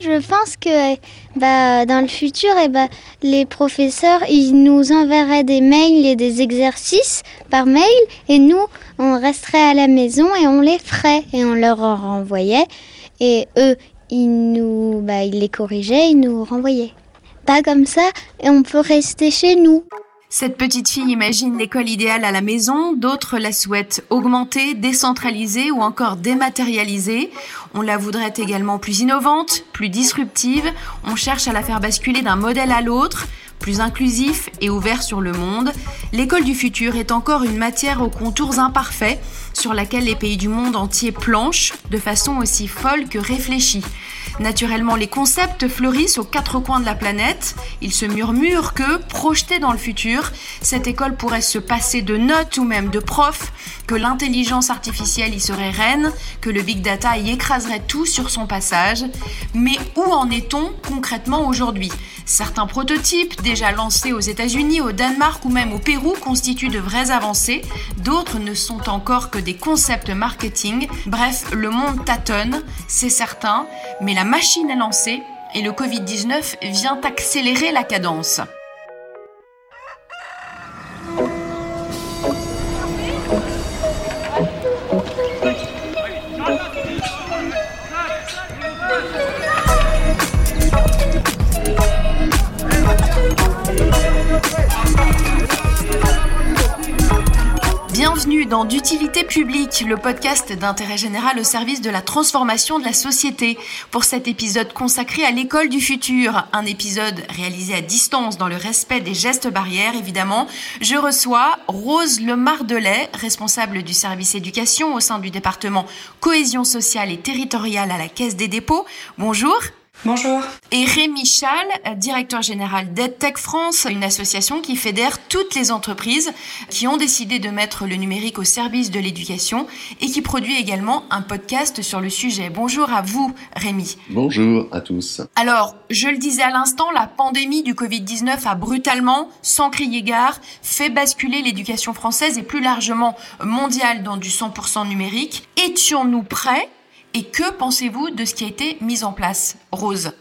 Je pense que bah, dans le futur, eh bah, les professeurs ils nous enverraient des mails et des exercices par mail et nous, on resterait à la maison et on les ferait et on leur en renvoyait. Et eux, ils, nous, bah, ils les corrigeaient, ils nous renvoyaient. Pas comme ça et on peut rester chez nous. Cette petite fille imagine l'école idéale à la maison, d'autres la souhaitent augmenter, décentraliser ou encore dématérialiser. On la voudrait également plus innovante, plus disruptive. On cherche à la faire basculer d'un modèle à l'autre plus inclusif et ouvert sur le monde, l'école du futur est encore une matière aux contours imparfaits sur laquelle les pays du monde entier planchent de façon aussi folle que réfléchie. Naturellement, les concepts fleurissent aux quatre coins de la planète. Il se murmure que, projeté dans le futur, cette école pourrait se passer de notes ou même de profs, que l'intelligence artificielle y serait reine, que le big data y écraserait tout sur son passage. Mais où en est-on concrètement aujourd'hui? Certains prototypes, déjà lancés aux États-Unis, au Danemark ou même au Pérou, constituent de vraies avancées. D'autres ne sont encore que des concepts marketing. Bref, le monde tâtonne, c'est certain, mais la machine est lancée et le Covid-19 vient accélérer la cadence. Dans D'utilité publique, le podcast d'intérêt général au service de la transformation de la société. Pour cet épisode consacré à l'école du futur, un épisode réalisé à distance dans le respect des gestes barrières évidemment, je reçois Rose Lemardelet, responsable du service éducation au sein du département cohésion sociale et territoriale à la Caisse des dépôts. Bonjour. Bonjour. Et Rémi Chal, directeur général d'EdTech France, une association qui fédère toutes les entreprises qui ont décidé de mettre le numérique au service de l'éducation et qui produit également un podcast sur le sujet. Bonjour à vous, Rémi. Bonjour à tous. Alors, je le disais à l'instant, la pandémie du Covid-19 a brutalement, sans crier gare, fait basculer l'éducation française et plus largement mondiale dans du 100% numérique. Étions-nous prêts et que pensez-vous de ce qui a été mis en place Rose?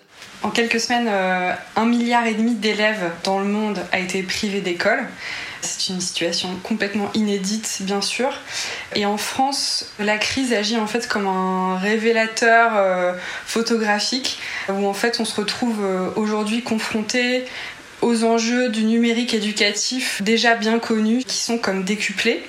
En quelques semaines, euh, un milliard et demi d'élèves dans le monde a été privé d'école. C'est une situation complètement inédite, bien sûr. Et en France, la crise agit en fait comme un révélateur euh, photographique où en fait on se retrouve euh, aujourd'hui confronté aux enjeux du numérique éducatif déjà bien connus qui sont comme décuplés.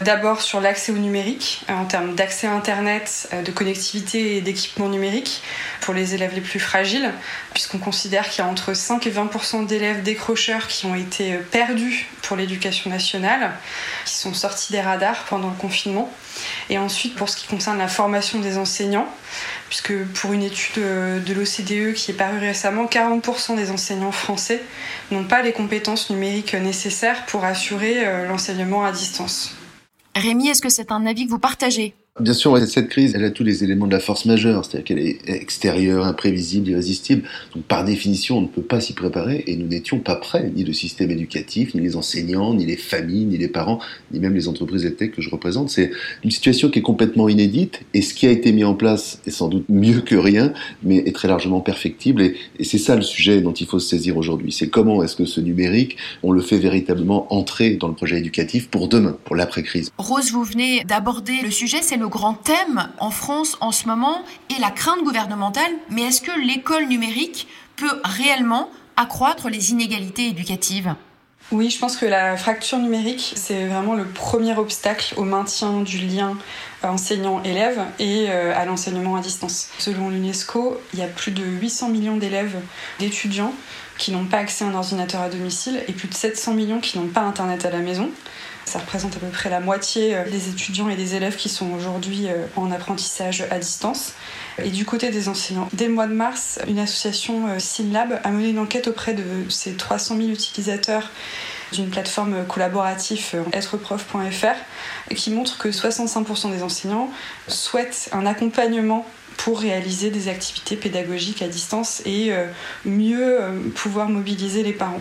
D'abord sur l'accès au numérique, euh, en termes d'accès à Internet, euh, de connectivité et d'équipement numérique pour les élèves les plus fragiles, puisqu'on considère qu'il y a entre 5 et 20% d'élèves décrocheurs qui ont été euh, perdus pour l'éducation nationale, qui sont sortis des radars pendant le confinement. Et ensuite, pour ce qui concerne la formation des enseignants, puisque pour une étude de l'OCDE qui est parue récemment, 40% des enseignants français n'ont pas les compétences numériques nécessaires pour assurer l'enseignement à distance. Rémi, est-ce que c'est un avis que vous partagez? Bien sûr, cette crise, elle a tous les éléments de la force majeure, c'est-à-dire qu'elle est extérieure, imprévisible, irrésistible. Donc, par définition, on ne peut pas s'y préparer et nous n'étions pas prêts, ni le système éducatif, ni les enseignants, ni les familles, ni les parents, ni même les entreprises tech que je représente. C'est une situation qui est complètement inédite et ce qui a été mis en place est sans doute mieux que rien, mais est très largement perfectible et, et c'est ça le sujet dont il faut se saisir aujourd'hui. C'est comment est-ce que ce numérique, on le fait véritablement entrer dans le projet éducatif pour demain, pour l'après-crise. Rose, vous venez d'aborder le sujet, le grand thème en France en ce moment et la crainte gouvernementale. Mais est-ce que l'école numérique peut réellement accroître les inégalités éducatives? Oui, je pense que la fracture numérique, c'est vraiment le premier obstacle au maintien du lien enseignant-élève et euh, à l'enseignement à distance. Selon l'UNESCO, il y a plus de 800 millions d'élèves, d'étudiants qui n'ont pas accès à un ordinateur à domicile et plus de 700 millions qui n'ont pas Internet à la maison. Ça représente à peu près la moitié euh, des étudiants et des élèves qui sont aujourd'hui euh, en apprentissage à distance. Et du côté des enseignants, dès le mois de mars, une association euh, SynLab a mené une enquête auprès de ces 300 000 utilisateurs d'une plateforme collaborative êtreprof.fr qui montre que 65% des enseignants souhaitent un accompagnement pour réaliser des activités pédagogiques à distance et mieux pouvoir mobiliser les parents.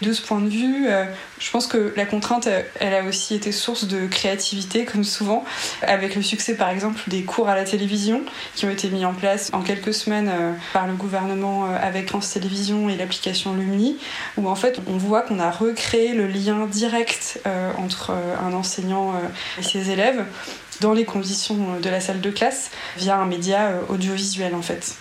De ce point de vue, euh, je pense que la contrainte, euh, elle a aussi été source de créativité, comme souvent, avec le succès par exemple des cours à la télévision qui ont été mis en place en quelques semaines euh, par le gouvernement avec France Télévisions et l'application Lumni, où en fait on voit qu'on a recréé le lien direct entre un enseignant et ses élèves dans les conditions de la salle de classe via un média audiovisuel en fait.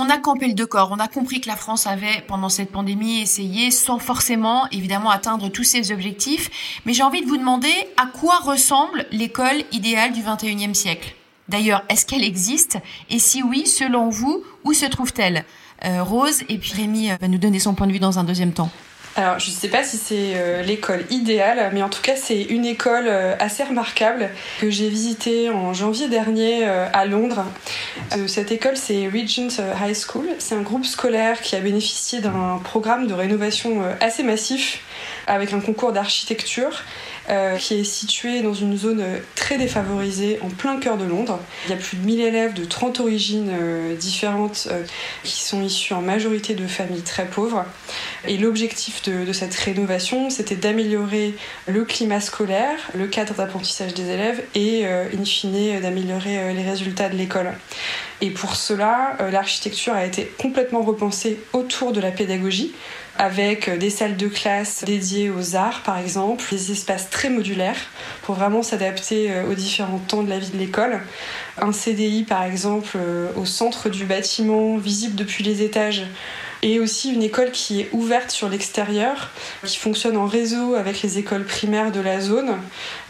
On a campé le décor, on a compris que la France avait, pendant cette pandémie, essayé, sans forcément, évidemment, atteindre tous ses objectifs. Mais j'ai envie de vous demander à quoi ressemble l'école idéale du 21e siècle? D'ailleurs, est-ce qu'elle existe? Et si oui, selon vous, où se trouve-t-elle? Euh, Rose et puis Rémi va nous donner son point de vue dans un deuxième temps. Alors, je ne sais pas si c'est euh, l'école idéale, mais en tout cas, c'est une école euh, assez remarquable que j'ai visitée en janvier dernier euh, à Londres. cette école, c'est Regent High School. C'est un groupe scolaire qui a bénéficié d'un programme de rénovation assez massif avec un concours d'architecture euh, qui est situé dans une zone euh, très défavorisée en plein cœur de Londres. Il y a plus de 1000 élèves de 30 origines euh, différentes qui sont issus en majorité de familles très pauvres. Et l'objectif de, cette rénovation, c'était d'améliorer le climat scolaire, le cadre d'apprentissage des élèves et, in fine, d'améliorer les résultats de l'école. Et pour cela, l'architecture a été complètement repensée autour de la pédagogie avec des salles de classe dédiées aux arts par exemple, des espaces très modulaires pour vraiment s'adapter euh, aux différents temps de la vie de l'école. Un CDI par exemple euh, au centre du bâtiment, visible depuis les étages et aussi une école qui est ouverte sur l'extérieur, qui fonctionne en réseau avec les écoles primaires de la zone,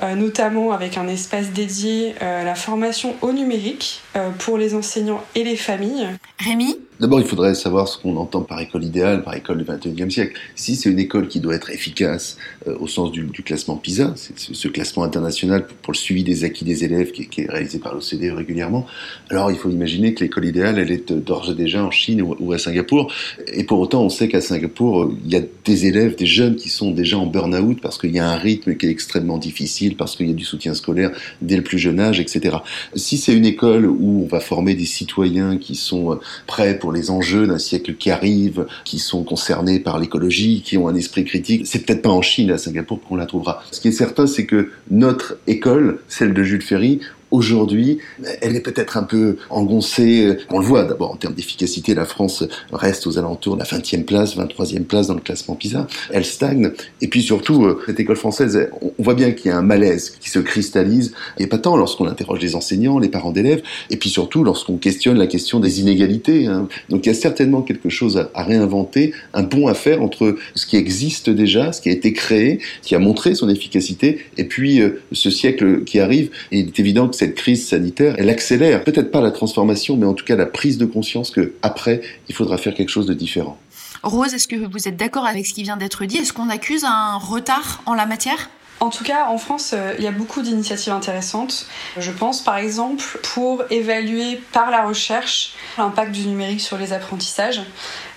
euh, notamment avec un espace dédié à la formation au numérique pour les enseignants et les familles. Rémi? D'abord, il faudrait savoir ce qu'on entend par école idéale, par école du XXIe siècle. Si c'est une école qui doit être efficace euh, au sens du, classement PISA, c'est ce, classement international pour, le suivi des acquis des élèves qui, est réalisé par l'OCDE régulièrement, alors il faut imaginer que l'école idéale, elle est d'ores et déjà en Chine ou, à Singapour. Et pour autant, on sait qu'à Singapour, il y a des élèves, des jeunes qui sont déjà en burn-out parce qu'il y a un rythme qui est extrêmement difficile, parce qu'il y a du soutien scolaire dès le plus jeune âge, etc. Si c'est une école où on va former des citoyens qui sont euh, prêts pour les enjeux d'un siècle qui arrive, qui sont concernés par l'écologie, qui ont un esprit critique. C'est peut-être pas en Chine, à Singapour, qu'on la trouvera. Ce qui est certain, c'est que notre école, celle de Jules Ferry, Aujourd'hui, elle est peut-être un peu engoncée. On le voit d'abord en termes d'efficacité, la France reste aux alentours de la 20e place, 23e place dans le classement PISA. Elle stagne. Et puis surtout, euh, cette école française, on voit bien qu'il y a un malaise qui se cristallise, et pas tant lorsqu'on interroge les enseignants, les parents d'élèves, et puis surtout lorsqu'on questionne la question des inégalités. Hein. Donc il y a certainement quelque chose à réinventer, un pont à faire entre ce qui existe déjà, ce qui a été créé, qui a montré son efficacité, et puis euh, ce siècle qui arrive. Et il est évident que cette crise sanitaire, elle accélère peut-être pas la transformation, mais en tout cas la prise de conscience que après, il faudra faire quelque chose de différent. Rose, est-ce que vous êtes d'accord avec ce qui vient d'être dit? Est-ce qu'on accuse un retard en la matière? En tout cas, en France, euh, il y a beaucoup d'initiatives intéressantes. Je pense par exemple pour évaluer par la recherche l'impact du numérique sur les apprentissages.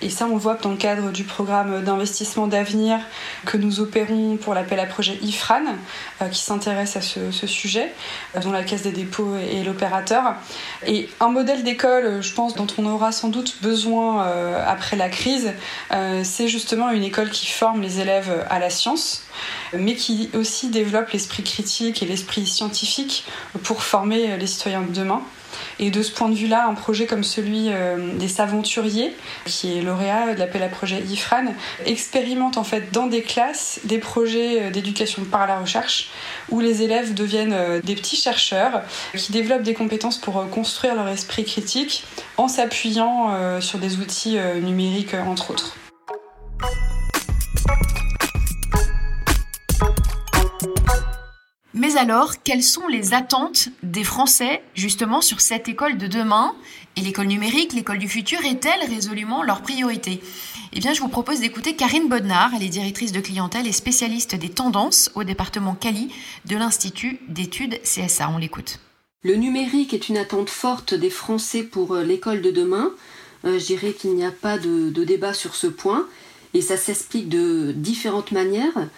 Et ça, on voit dans le cadre du programme d'investissement d'avenir que nous opérons pour l'appel à projet IFRAN, euh, qui s'intéresse à ce, sujet, euh, dont la Caisse des dépôts est l'opérateur. Et un modèle d'école, je pense, dont on aura sans doute besoin après la crise, c'est justement une école qui forme les élèves à la science, mais qui aussi développe l'esprit critique et l'esprit scientifique pour former les citoyens de demain. Et de ce point de vue-là, un projet comme celui euh, des Saventuriers, qui est lauréat de l'appel à projet IFRAN, expérimente en fait dans des classes des projets euh, d'éducation par la recherche, où les élèves deviennent euh, des petits chercheurs qui développent des compétences pour construire leur esprit critique en s'appuyant sur des outils numériques entre autres. Alors, quelles sont les attentes des Français justement sur cette école de demain? Et l'école numérique, l'école du futur, est-elle résolument leur priorité? Eh bien, je vous propose d'écouter Karine Bodnar, elle est directrice de clientèle et spécialiste des tendances au département Cali de l'Institut d'études CSA. On l'écoute. Le numérique est une attente forte des Français pour euh, l'école de demain. Euh, je dirais qu'il n'y a pas de débat sur ce point et ça s'explique de différentes manières.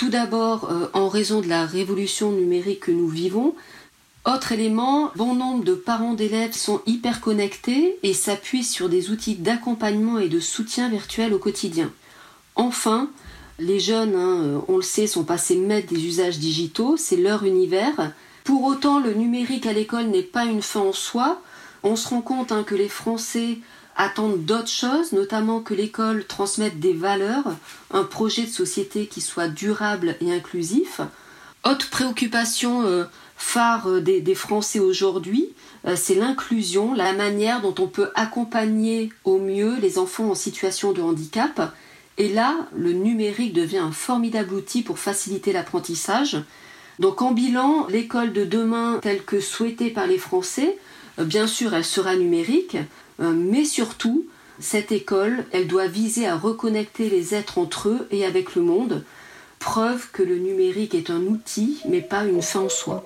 Tout d'abord, euh, en raison de la révolution numérique que nous vivons, autre élément, bon nombre de parents d'élèves sont hyper connectés et s'appuient sur des outils d'accompagnement et de soutien virtuel au quotidien. Enfin, Les jeunes, hein, on le sait, sont passés maîtres des usages digitaux, c'est leur univers. Pour autant, le numérique à l'école n'est pas une fin en soi. On se rend compte hein, que les Français attendent d'autres choses, notamment que l'école transmette des valeurs, un projet de société qui soit durable et inclusif. Autre préoccupation euh, phare euh, des, Français aujourd'hui, euh, c'est l'inclusion, la manière dont on peut accompagner au mieux les enfants en situation de handicap. Et là, le numérique devient un formidable outil pour faciliter l'apprentissage. Donc en bilan, l'école de demain telle que souhaitée par les Français, bien sûr, elle sera numérique, mais surtout, cette école, elle doit viser à reconnecter les êtres entre eux et avec le monde, preuve que le numérique est un outil, mais pas une fin en soi.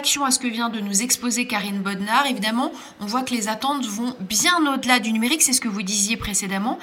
Réaction à ce que vient de nous exposer Karine Bodnar. Évidemment, on voit que les attentes vont bien au-delà du numérique, c'est ce que vous disiez précédemment.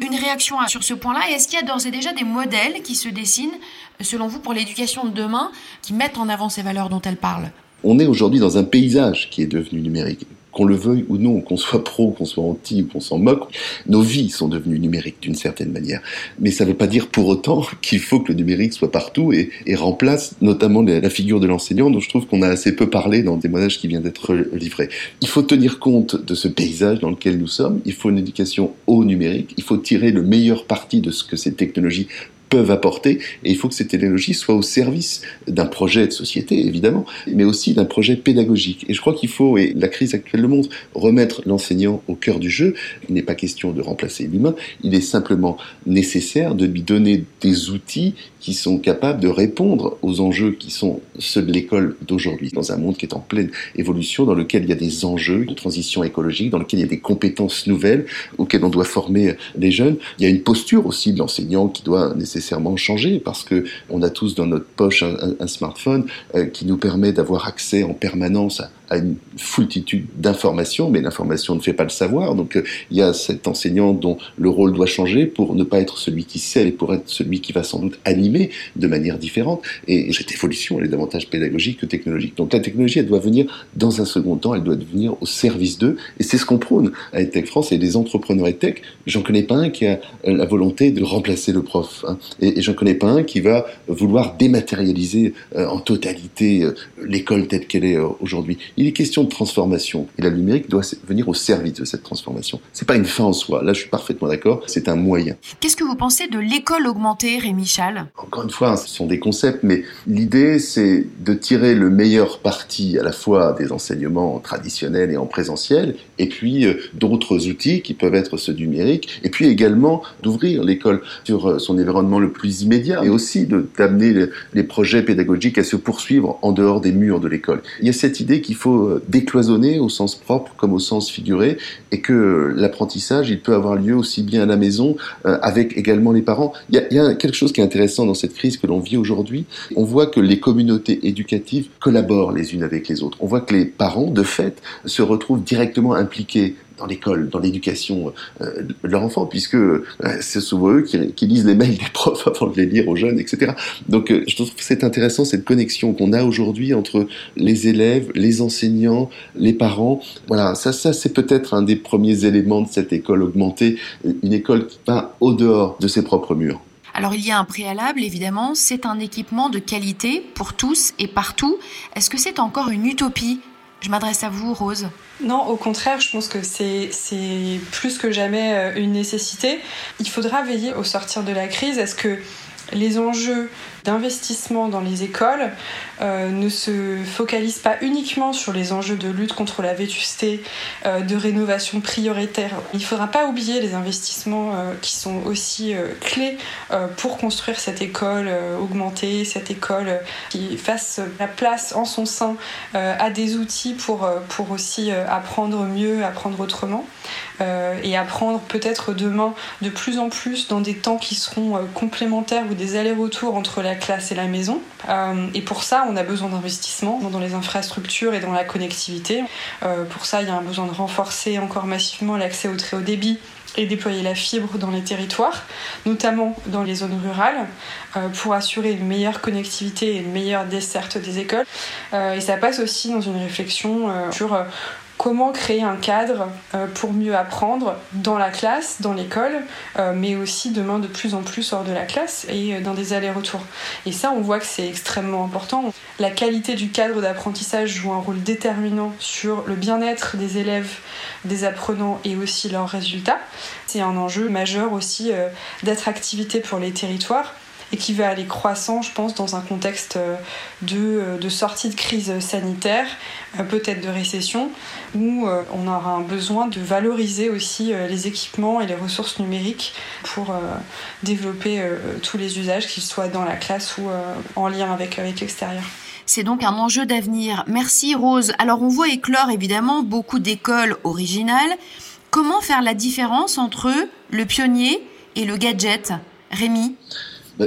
Une réaction sur ce point-là, est-ce qu'il y a d'ores et déjà des modèles qui se dessinent, selon vous, pour l'éducation de demain, qui mettent en avant ces valeurs dont elle parle? On est aujourd'hui dans un paysage qui est devenu numérique. Qu'on le veuille ou non, qu'on soit pro, qu'on soit anti ou qu'on s'en moque, nos vies sont devenues numériques d'une certaine manière. Mais ça ne veut pas dire pour autant qu'il faut que le numérique soit partout et, remplace notamment la figure de l'enseignant dont je trouve qu'on a assez peu parlé dans le témoignage qui vient d'être livré. Il faut tenir compte de ce paysage dans lequel nous sommes, il faut une éducation au numérique, il faut tirer le meilleur parti de ce que ces technologies peuvent apporter, et il faut que cette technologie soit au service d'un projet de société, évidemment, mais aussi d'un projet pédagogique. Et je crois qu'il faut, et la crise actuelle le montre, remettre l'enseignant au cœur du jeu. Il n'est pas question de remplacer l'humain, il est simplement nécessaire de lui donner des outils qui sont capables de répondre aux enjeux qui sont ceux de l'école d'aujourd'hui, dans un monde qui est en pleine évolution, dans lequel il y a des enjeux de transition écologique, dans lequel il y a des compétences nouvelles auxquelles on doit former les jeunes. Il y a une posture aussi de l'enseignant qui doit nécessairement nécessairement changer parce que on a tous dans notre poche un, smartphone euh, qui nous permet d'avoir accès en permanence à, à une foultitude d'informations, mais l'information ne fait pas le savoir. Donc euh, il y a cet enseignant dont le rôle doit changer pour ne pas être celui qui sait et pour être celui qui va sans doute animer de manière différente. Et cette évolution, elle est davantage pédagogique que technologique. Donc la technologie, elle doit venir dans un second temps, elle doit venir au service d'eux. Et c'est ce qu'on prône à EdTech France et les entrepreneurs EdTech. J'en connais pas un qui a la volonté de remplacer le prof. Hein. Et, j'en connais pas un qui va vouloir dématérialiser euh, en totalité euh, l'école telle qu'elle est aujourd'hui. Il est question de transformation et la numérique doit venir au service de cette transformation. C'est pas une fin en soi. Là, je suis parfaitement d'accord. C'est un moyen. Qu'est-ce que vous pensez de l'école augmentée, Rémi Chal? Encore une fois, ce sont des concepts, mais l'idée, c'est de tirer le meilleur parti à la fois des enseignements traditionnels et en présentiel, et puis euh, d'autres outils qui peuvent être ceux du numérique, et puis également d'ouvrir l'école sur euh, son environnement le plus immédiat, et aussi d'amener les projets pédagogiques à se poursuivre en dehors des murs de l'école. Il y a cette idée qu'il faut faut euh, décloisonner au sens propre comme au sens figuré et que l'apprentissage, il peut avoir lieu aussi bien à la maison euh, avec également les parents. Il y, a, quelque chose qui est intéressant dans cette crise que l'on vit aujourd'hui. On voit que les communautés éducatives collaborent les unes avec les autres. On voit que les parents, de fait, se retrouvent directement impliqués dans l'école, dans l'éducation euh, de leur enfant, puisque euh, c'est souvent eux qui, lisent les mails des profs avant de les lire aux jeunes, etc. Donc euh, je trouve que c'est intéressant cette connexion qu'on a aujourd'hui entre les élèves, les enseignants, les parents. Voilà, ça, ça c'est peut-être un des premiers éléments de cette école augmentée, une école qui va au dehors de ses propres murs. Alors il y a un préalable, évidemment, c'est un équipement de qualité pour tous et partout. Est-ce que c'est encore une utopie? Je m'adresse à vous, Rose. Non, au contraire, je pense que c'est plus que jamais euh, une nécessité. Il faudra veiller au sortir de la crise à ce que les enjeux d'investissement dans les écoles euh, ne se focalise pas uniquement sur les enjeux de lutte contre la vétusté, euh, de rénovation prioritaire. Il ne faudra pas oublier les investissements euh, qui sont aussi clés pour construire cette école augmentée, cette école qui fasse la place en son sein à des outils pour aussi apprendre mieux, apprendre autrement. Et apprendre peut-être demain de plus en plus dans des temps qui seront complémentaires ou des allers-retours entre la classe et la maison. et pour ça, on a besoin d'investissement dans les infrastructures et dans la connectivité. pour ça, il y a un besoin de renforcer encore massivement l'accès au très haut débit et déployer la fibre dans les territoires, notamment dans les zones rurales, euh, pour assurer une meilleure connectivité et une meilleure desserte des écoles. Euh, et ça passe aussi dans une réflexion euh, sur comment créer un cadre pour mieux apprendre dans la classe, dans l'école, mais aussi demain de plus en plus hors de la classe et dans des allers-retours. Et ça, on voit que c'est extrêmement important. La qualité du cadre d'apprentissage joue un rôle déterminant sur le bien-être des élèves, des apprenants et aussi leurs résultats. C'est un enjeu majeur aussi euh, d'attractivité pour les territoires et qui va aller croissant, je pense, dans un contexte euh, de, de sortie de crise sanitaire, euh, peut-être de récession, où on aura un besoin de valoriser aussi les équipements et les ressources numériques pour développer tous les usages, qu'ils soient dans la classe ou en lien avec, avec l'extérieur. C'est donc un enjeu d'avenir. Merci Rose. Alors on voit éclore évidemment beaucoup d'écoles originales. Comment faire la différence entre le pionnier et le gadget? Rémi?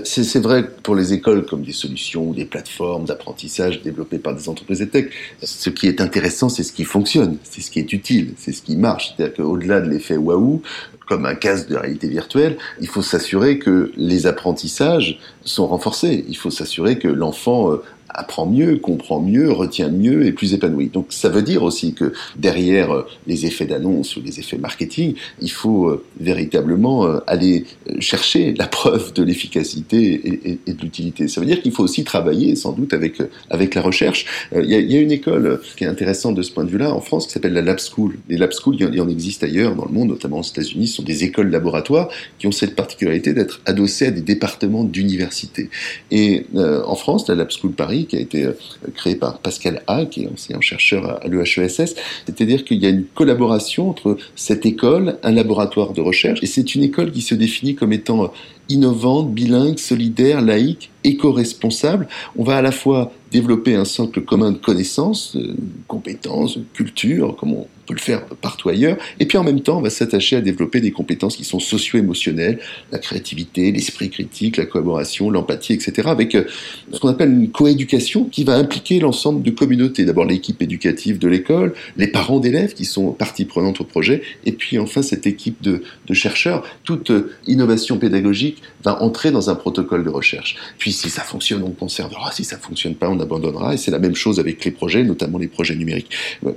C'est vrai pour les écoles comme des solutions ou des plateformes d'apprentissage développées par des entreprises de tech. Ce qui est intéressant, c'est ce qui fonctionne, c'est ce qui est utile, c'est ce qui marche. C'est-à-dire qu'au-delà de l'effet waouh, comme un casque de réalité virtuelle, il faut s'assurer que les apprentissages sont renforcés. Il faut s'assurer que l'enfant euh, apprend mieux, comprend mieux, retient mieux et plus épanoui. Donc ça veut dire aussi que derrière euh, les effets d'annonce ou les effets marketing, il faut euh, véritablement euh, aller chercher la preuve de l'efficacité et, de l'utilité. Ça veut dire qu'il faut aussi travailler sans doute avec avec la recherche. Il y, a, y, a, une école qui est intéressante de ce point de vue-là en France qui s'appelle la Lab School. Les Lab School, il y en existe ailleurs dans le monde, notamment aux États-Unis, sont des écoles laboratoires qui ont cette particularité d'être adossées à des départements d'université. Et en France, la Lab School Paris qui a été euh, créé par Pascal A, qui est ancien chercheur à l'EHESS. C'est-à-dire qu'il y a une collaboration entre cette école, un laboratoire de recherche, et c'est une école qui se définit comme étant innovante, bilingue, solidaire, laïque, éco-responsable. On va à la fois développer un socle commun de connaissances, de compétences, de culture, comme on peut le faire partout ailleurs, et puis en même temps, on va s'attacher à développer des compétences qui sont socio-émotionnelles, la créativité, l'esprit critique, la collaboration, l'empathie, etc., avec euh, ce qu'on appelle une coéducation qui va impliquer l'ensemble de communautés. D'abord l'équipe éducative de l'école, les parents d'élèves qui sont partie prenante au projet, et puis enfin cette équipe de, de chercheurs. Toute euh, innovation pédagogique va entrer dans un protocole de recherche. Puis si ça fonctionne, on conservera. Si ça fonctionne pas, on abandonnera. Et c'est la même chose avec les projets, notamment les projets numériques.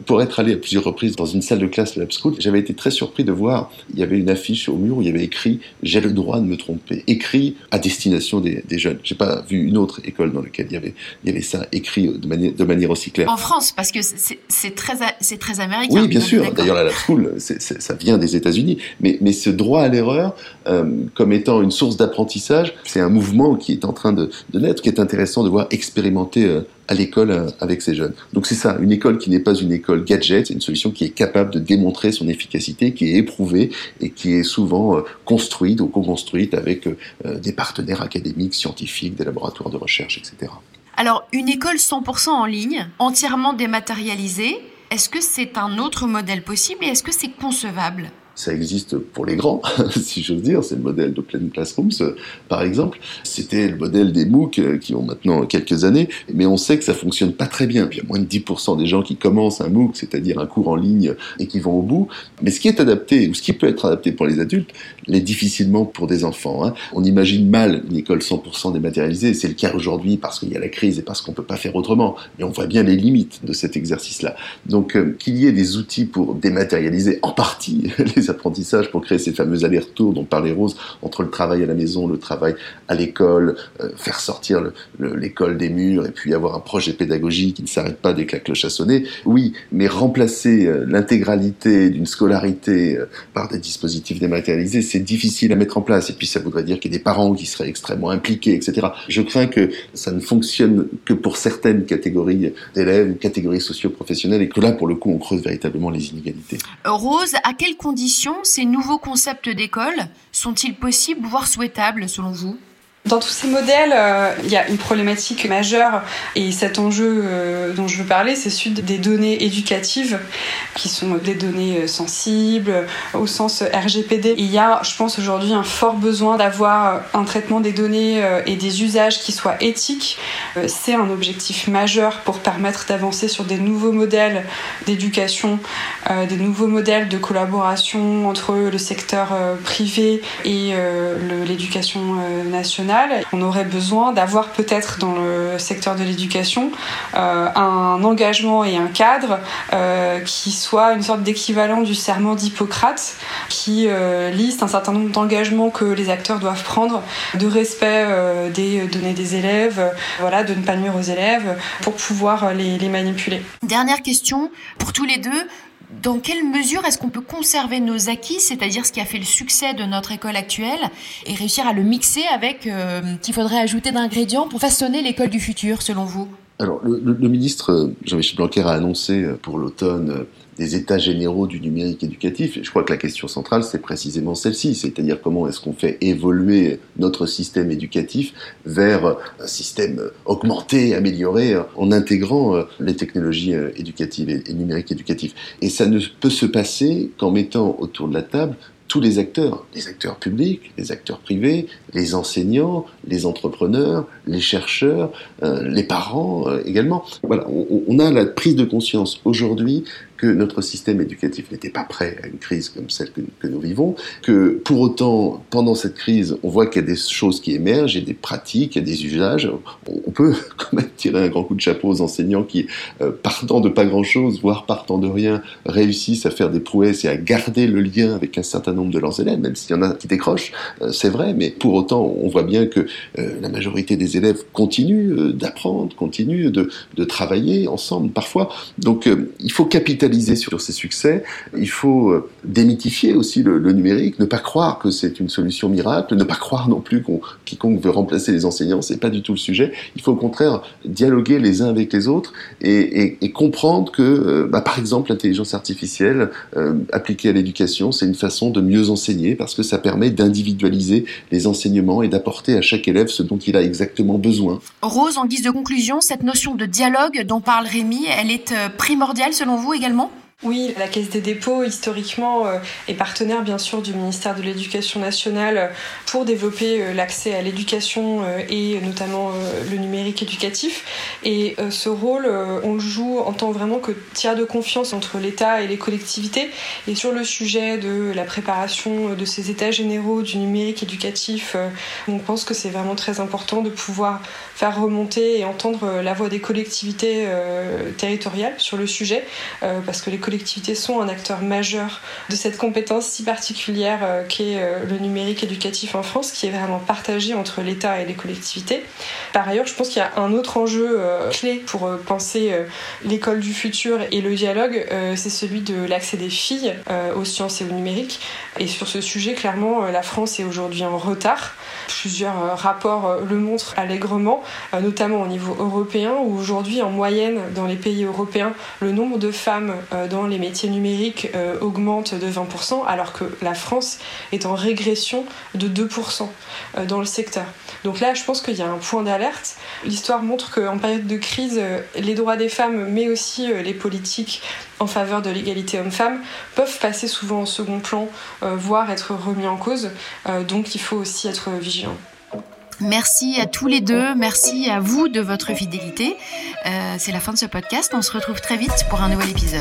Pour être allé à plusieurs reprises dans une salle de classe de Lab School, j'avais été très surpris de voir, il y avait une affiche au mur où il y avait écrit « J'ai le droit de me tromper », écrit à destination des, des jeunes. J'ai pas vu une autre école dans laquelle il y avait, il y avait ça écrit de manière, de manière aussi claire. En France, parce que c'est très, très américain. Oui, bien sûr. D'ailleurs, la Lab School, ça vient des États-Unis. Mais, mais ce droit à l'erreur, euh, comme étant une source d'apprentissage, c'est un mouvement qui est en train de, naître, qui est intéressant de voir expérimenter euh, à l'école euh, avec ces jeunes. Donc c'est ça, une école qui n'est pas une école gadget, c'est une solution qui est capable de démontrer son efficacité, qui est éprouvée et qui est souvent construite ou co-construite avec des partenaires académiques, scientifiques, des laboratoires de recherche, etc. Alors une école 100% en ligne, entièrement dématérialisée, est-ce que c'est un autre modèle possible et est-ce que c'est concevable? Ça existe pour les grands, si j'ose dire. C'est le modèle d'Open Classrooms, par exemple. C'était le modèle des MOOC euh, qui ont maintenant quelques années, mais on sait que ça fonctionne pas très bien. Il y a moins de 10% des gens qui commencent un MOOC, c'est-à-dire un cours en ligne, et qui vont au bout. Mais ce qui est adapté, ou ce qui peut être adapté pour les adultes, l'est difficilement pour des enfants. Hein. On imagine mal une école 100% dématérialisée. C'est le cas aujourd'hui parce qu'il y a la crise et parce qu'on peut pas faire autrement. Mais on voit bien les limites de cet exercice-là. Donc, euh, qu'il y ait des outils pour dématérialiser en partie les pour créer ces fameux allers-retours dont parlait Rose entre le travail à la maison, le travail à l'école, euh, faire sortir l'école des murs et puis avoir un projet pédagogique qui ne s'arrête pas dès que la cloche a sonné. Oui, mais remplacer euh, l'intégralité d'une scolarité euh, par des dispositifs dématérialisés, c'est difficile à mettre en place. Et puis ça voudrait dire qu'il y a des parents qui seraient extrêmement impliqués, etc. Je crains que ça ne fonctionne que pour certaines catégories d'élèves ou catégories socio-professionnelles et que là, pour le coup, on creuse véritablement les inégalités. Rose, à quelles conditions ces nouveaux concepts d'école sont-ils possibles, voire souhaitables selon vous? Dans tous ces modèles, euh, il y a une problématique majeure et cet enjeu euh, dont je veux parler, c'est celui des données éducatives qui sont des données euh, sensibles au sens RGPD. il y a, je pense aujourd'hui, un fort besoin d'avoir un traitement des données et des usages qui soient éthiques. c'est un objectif majeur pour permettre d'avancer sur des nouveaux modèles d'éducation, des nouveaux modèles de collaboration entre le secteur privé et l'éducation nationale on aurait besoin d'avoir peut-être dans le secteur de l'éducation euh, un engagement et un cadre euh, qui soit une sorte d'équivalent du serment d'Hippocrate qui euh, liste un certain nombre d'engagements que les acteurs doivent prendre de respect des données des élèves, de ne pas nuire aux élèves pour pouvoir les manipuler. Dernière question pour tous les deux dans quelle mesure est-ce qu'on peut conserver nos acquis, c'est-à-dire ce qui a fait le succès de notre école actuelle, et réussir à le mixer avec euh, qu'il faudrait ajouter d'ingrédients pour façonner l'école du futur, selon vous? Alors, le, ministre euh, Jean-Michel Blanquer a annoncé euh, pour l'automne des états généraux du numérique éducatif. Je crois que la question centrale, c'est précisément celle-ci, c'est-à-dire comment est-ce qu'on fait évoluer notre système éducatif vers un système augmenté, amélioré, en intégrant euh, les technologies euh, éducatives et numériques éducatifs. Et ça ne peut se passer qu'en mettant autour de la table tous les acteurs, les acteurs publics, les acteurs privés, les enseignants, les entrepreneurs, les chercheurs, euh, les parents également. Voilà, on, a la prise de conscience aujourd'hui que notre système éducatif n'était pas prêt à une crise comme celle que, nous vivons, que pour autant, pendant cette crise, on voit qu'il y a des choses qui émergent, il y a des pratiques, il y a des usages. On peut quand même tirer un grand coup de chapeau aux enseignants qui, euh, partant de pas grand-chose, voire partant de rien, réussissent à faire des prouesses et à garder le lien avec un certain nombre de leurs élèves, même s'il y en a qui décrochent, euh, c'est vrai, mais pour autant, on voit bien que euh, la majorité des élèves continuent d'apprendre, continuent de, travailler ensemble parfois. Donc, il faut capitaliser sur ces succès. Il faut euh, démythifier aussi le, numérique, ne pas croire que c'est une solution miracle, ne pas croire non plus qu'on quiconque veut remplacer les enseignants, c'est pas du tout le sujet. Il faut au contraire dialoguer les uns avec les autres et, comprendre que, euh, bah, par exemple, l'intelligence artificielle euh, appliquée à l'éducation, c'est une façon de mieux enseigner parce que ça permet d'individualiser les enseignements et d'apporter à chaque ce dont il a exactement besoin. Rose, en guise de conclusion, cette notion de dialogue dont parle Rémi, elle est primordiale selon vous également? Oui, la Caisse des dépôts, historiquement, euh, est partenaire bien sûr du ministère de l'Éducation nationale pour développer euh, l'accès à l'éducation euh, et notamment le numérique éducatif. Et ce rôle, on le joue en tant vraiment que tiers de confiance entre l'État et les collectivités. Et sur le sujet de la préparation de ces états généraux du numérique éducatif, on pense que c'est vraiment très important de pouvoir faire remonter et entendre la voix des collectivités territoriales sur le sujet, parce que les sont un acteur majeur de cette compétence si particulière euh, qu'est euh, le numérique éducatif en France, qui est vraiment partagé entre l'État et les collectivités. Par ailleurs, je pense qu'il y a un autre enjeu euh, clé pour penser l'école du futur et le dialogue, c'est celui de l'accès des filles aux sciences et au numérique. Et sur ce sujet, clairement, la France est aujourd'hui en retard. Plusieurs rapports le montrent allègrement, notamment au niveau européen, où aujourd'hui, en moyenne, dans les pays européens, le nombre de femmes dans les métiers numériques euh, augmente de 20%, alors que la France est en régression de 2% euh, dans le secteur. Donc là, je pense qu'il y a un point d'alerte. L'histoire montre qu'en période de crise, euh, les droits des femmes, mais aussi les politiques en faveur de l'égalité homme-femme, peuvent passer souvent en second plan, voire être remis en cause. donc il faut aussi être vigilant. Merci à tous les deux, merci à vous de votre fidélité. Euh, c'est la fin de ce podcast, on se retrouve très vite pour un nouvel épisode.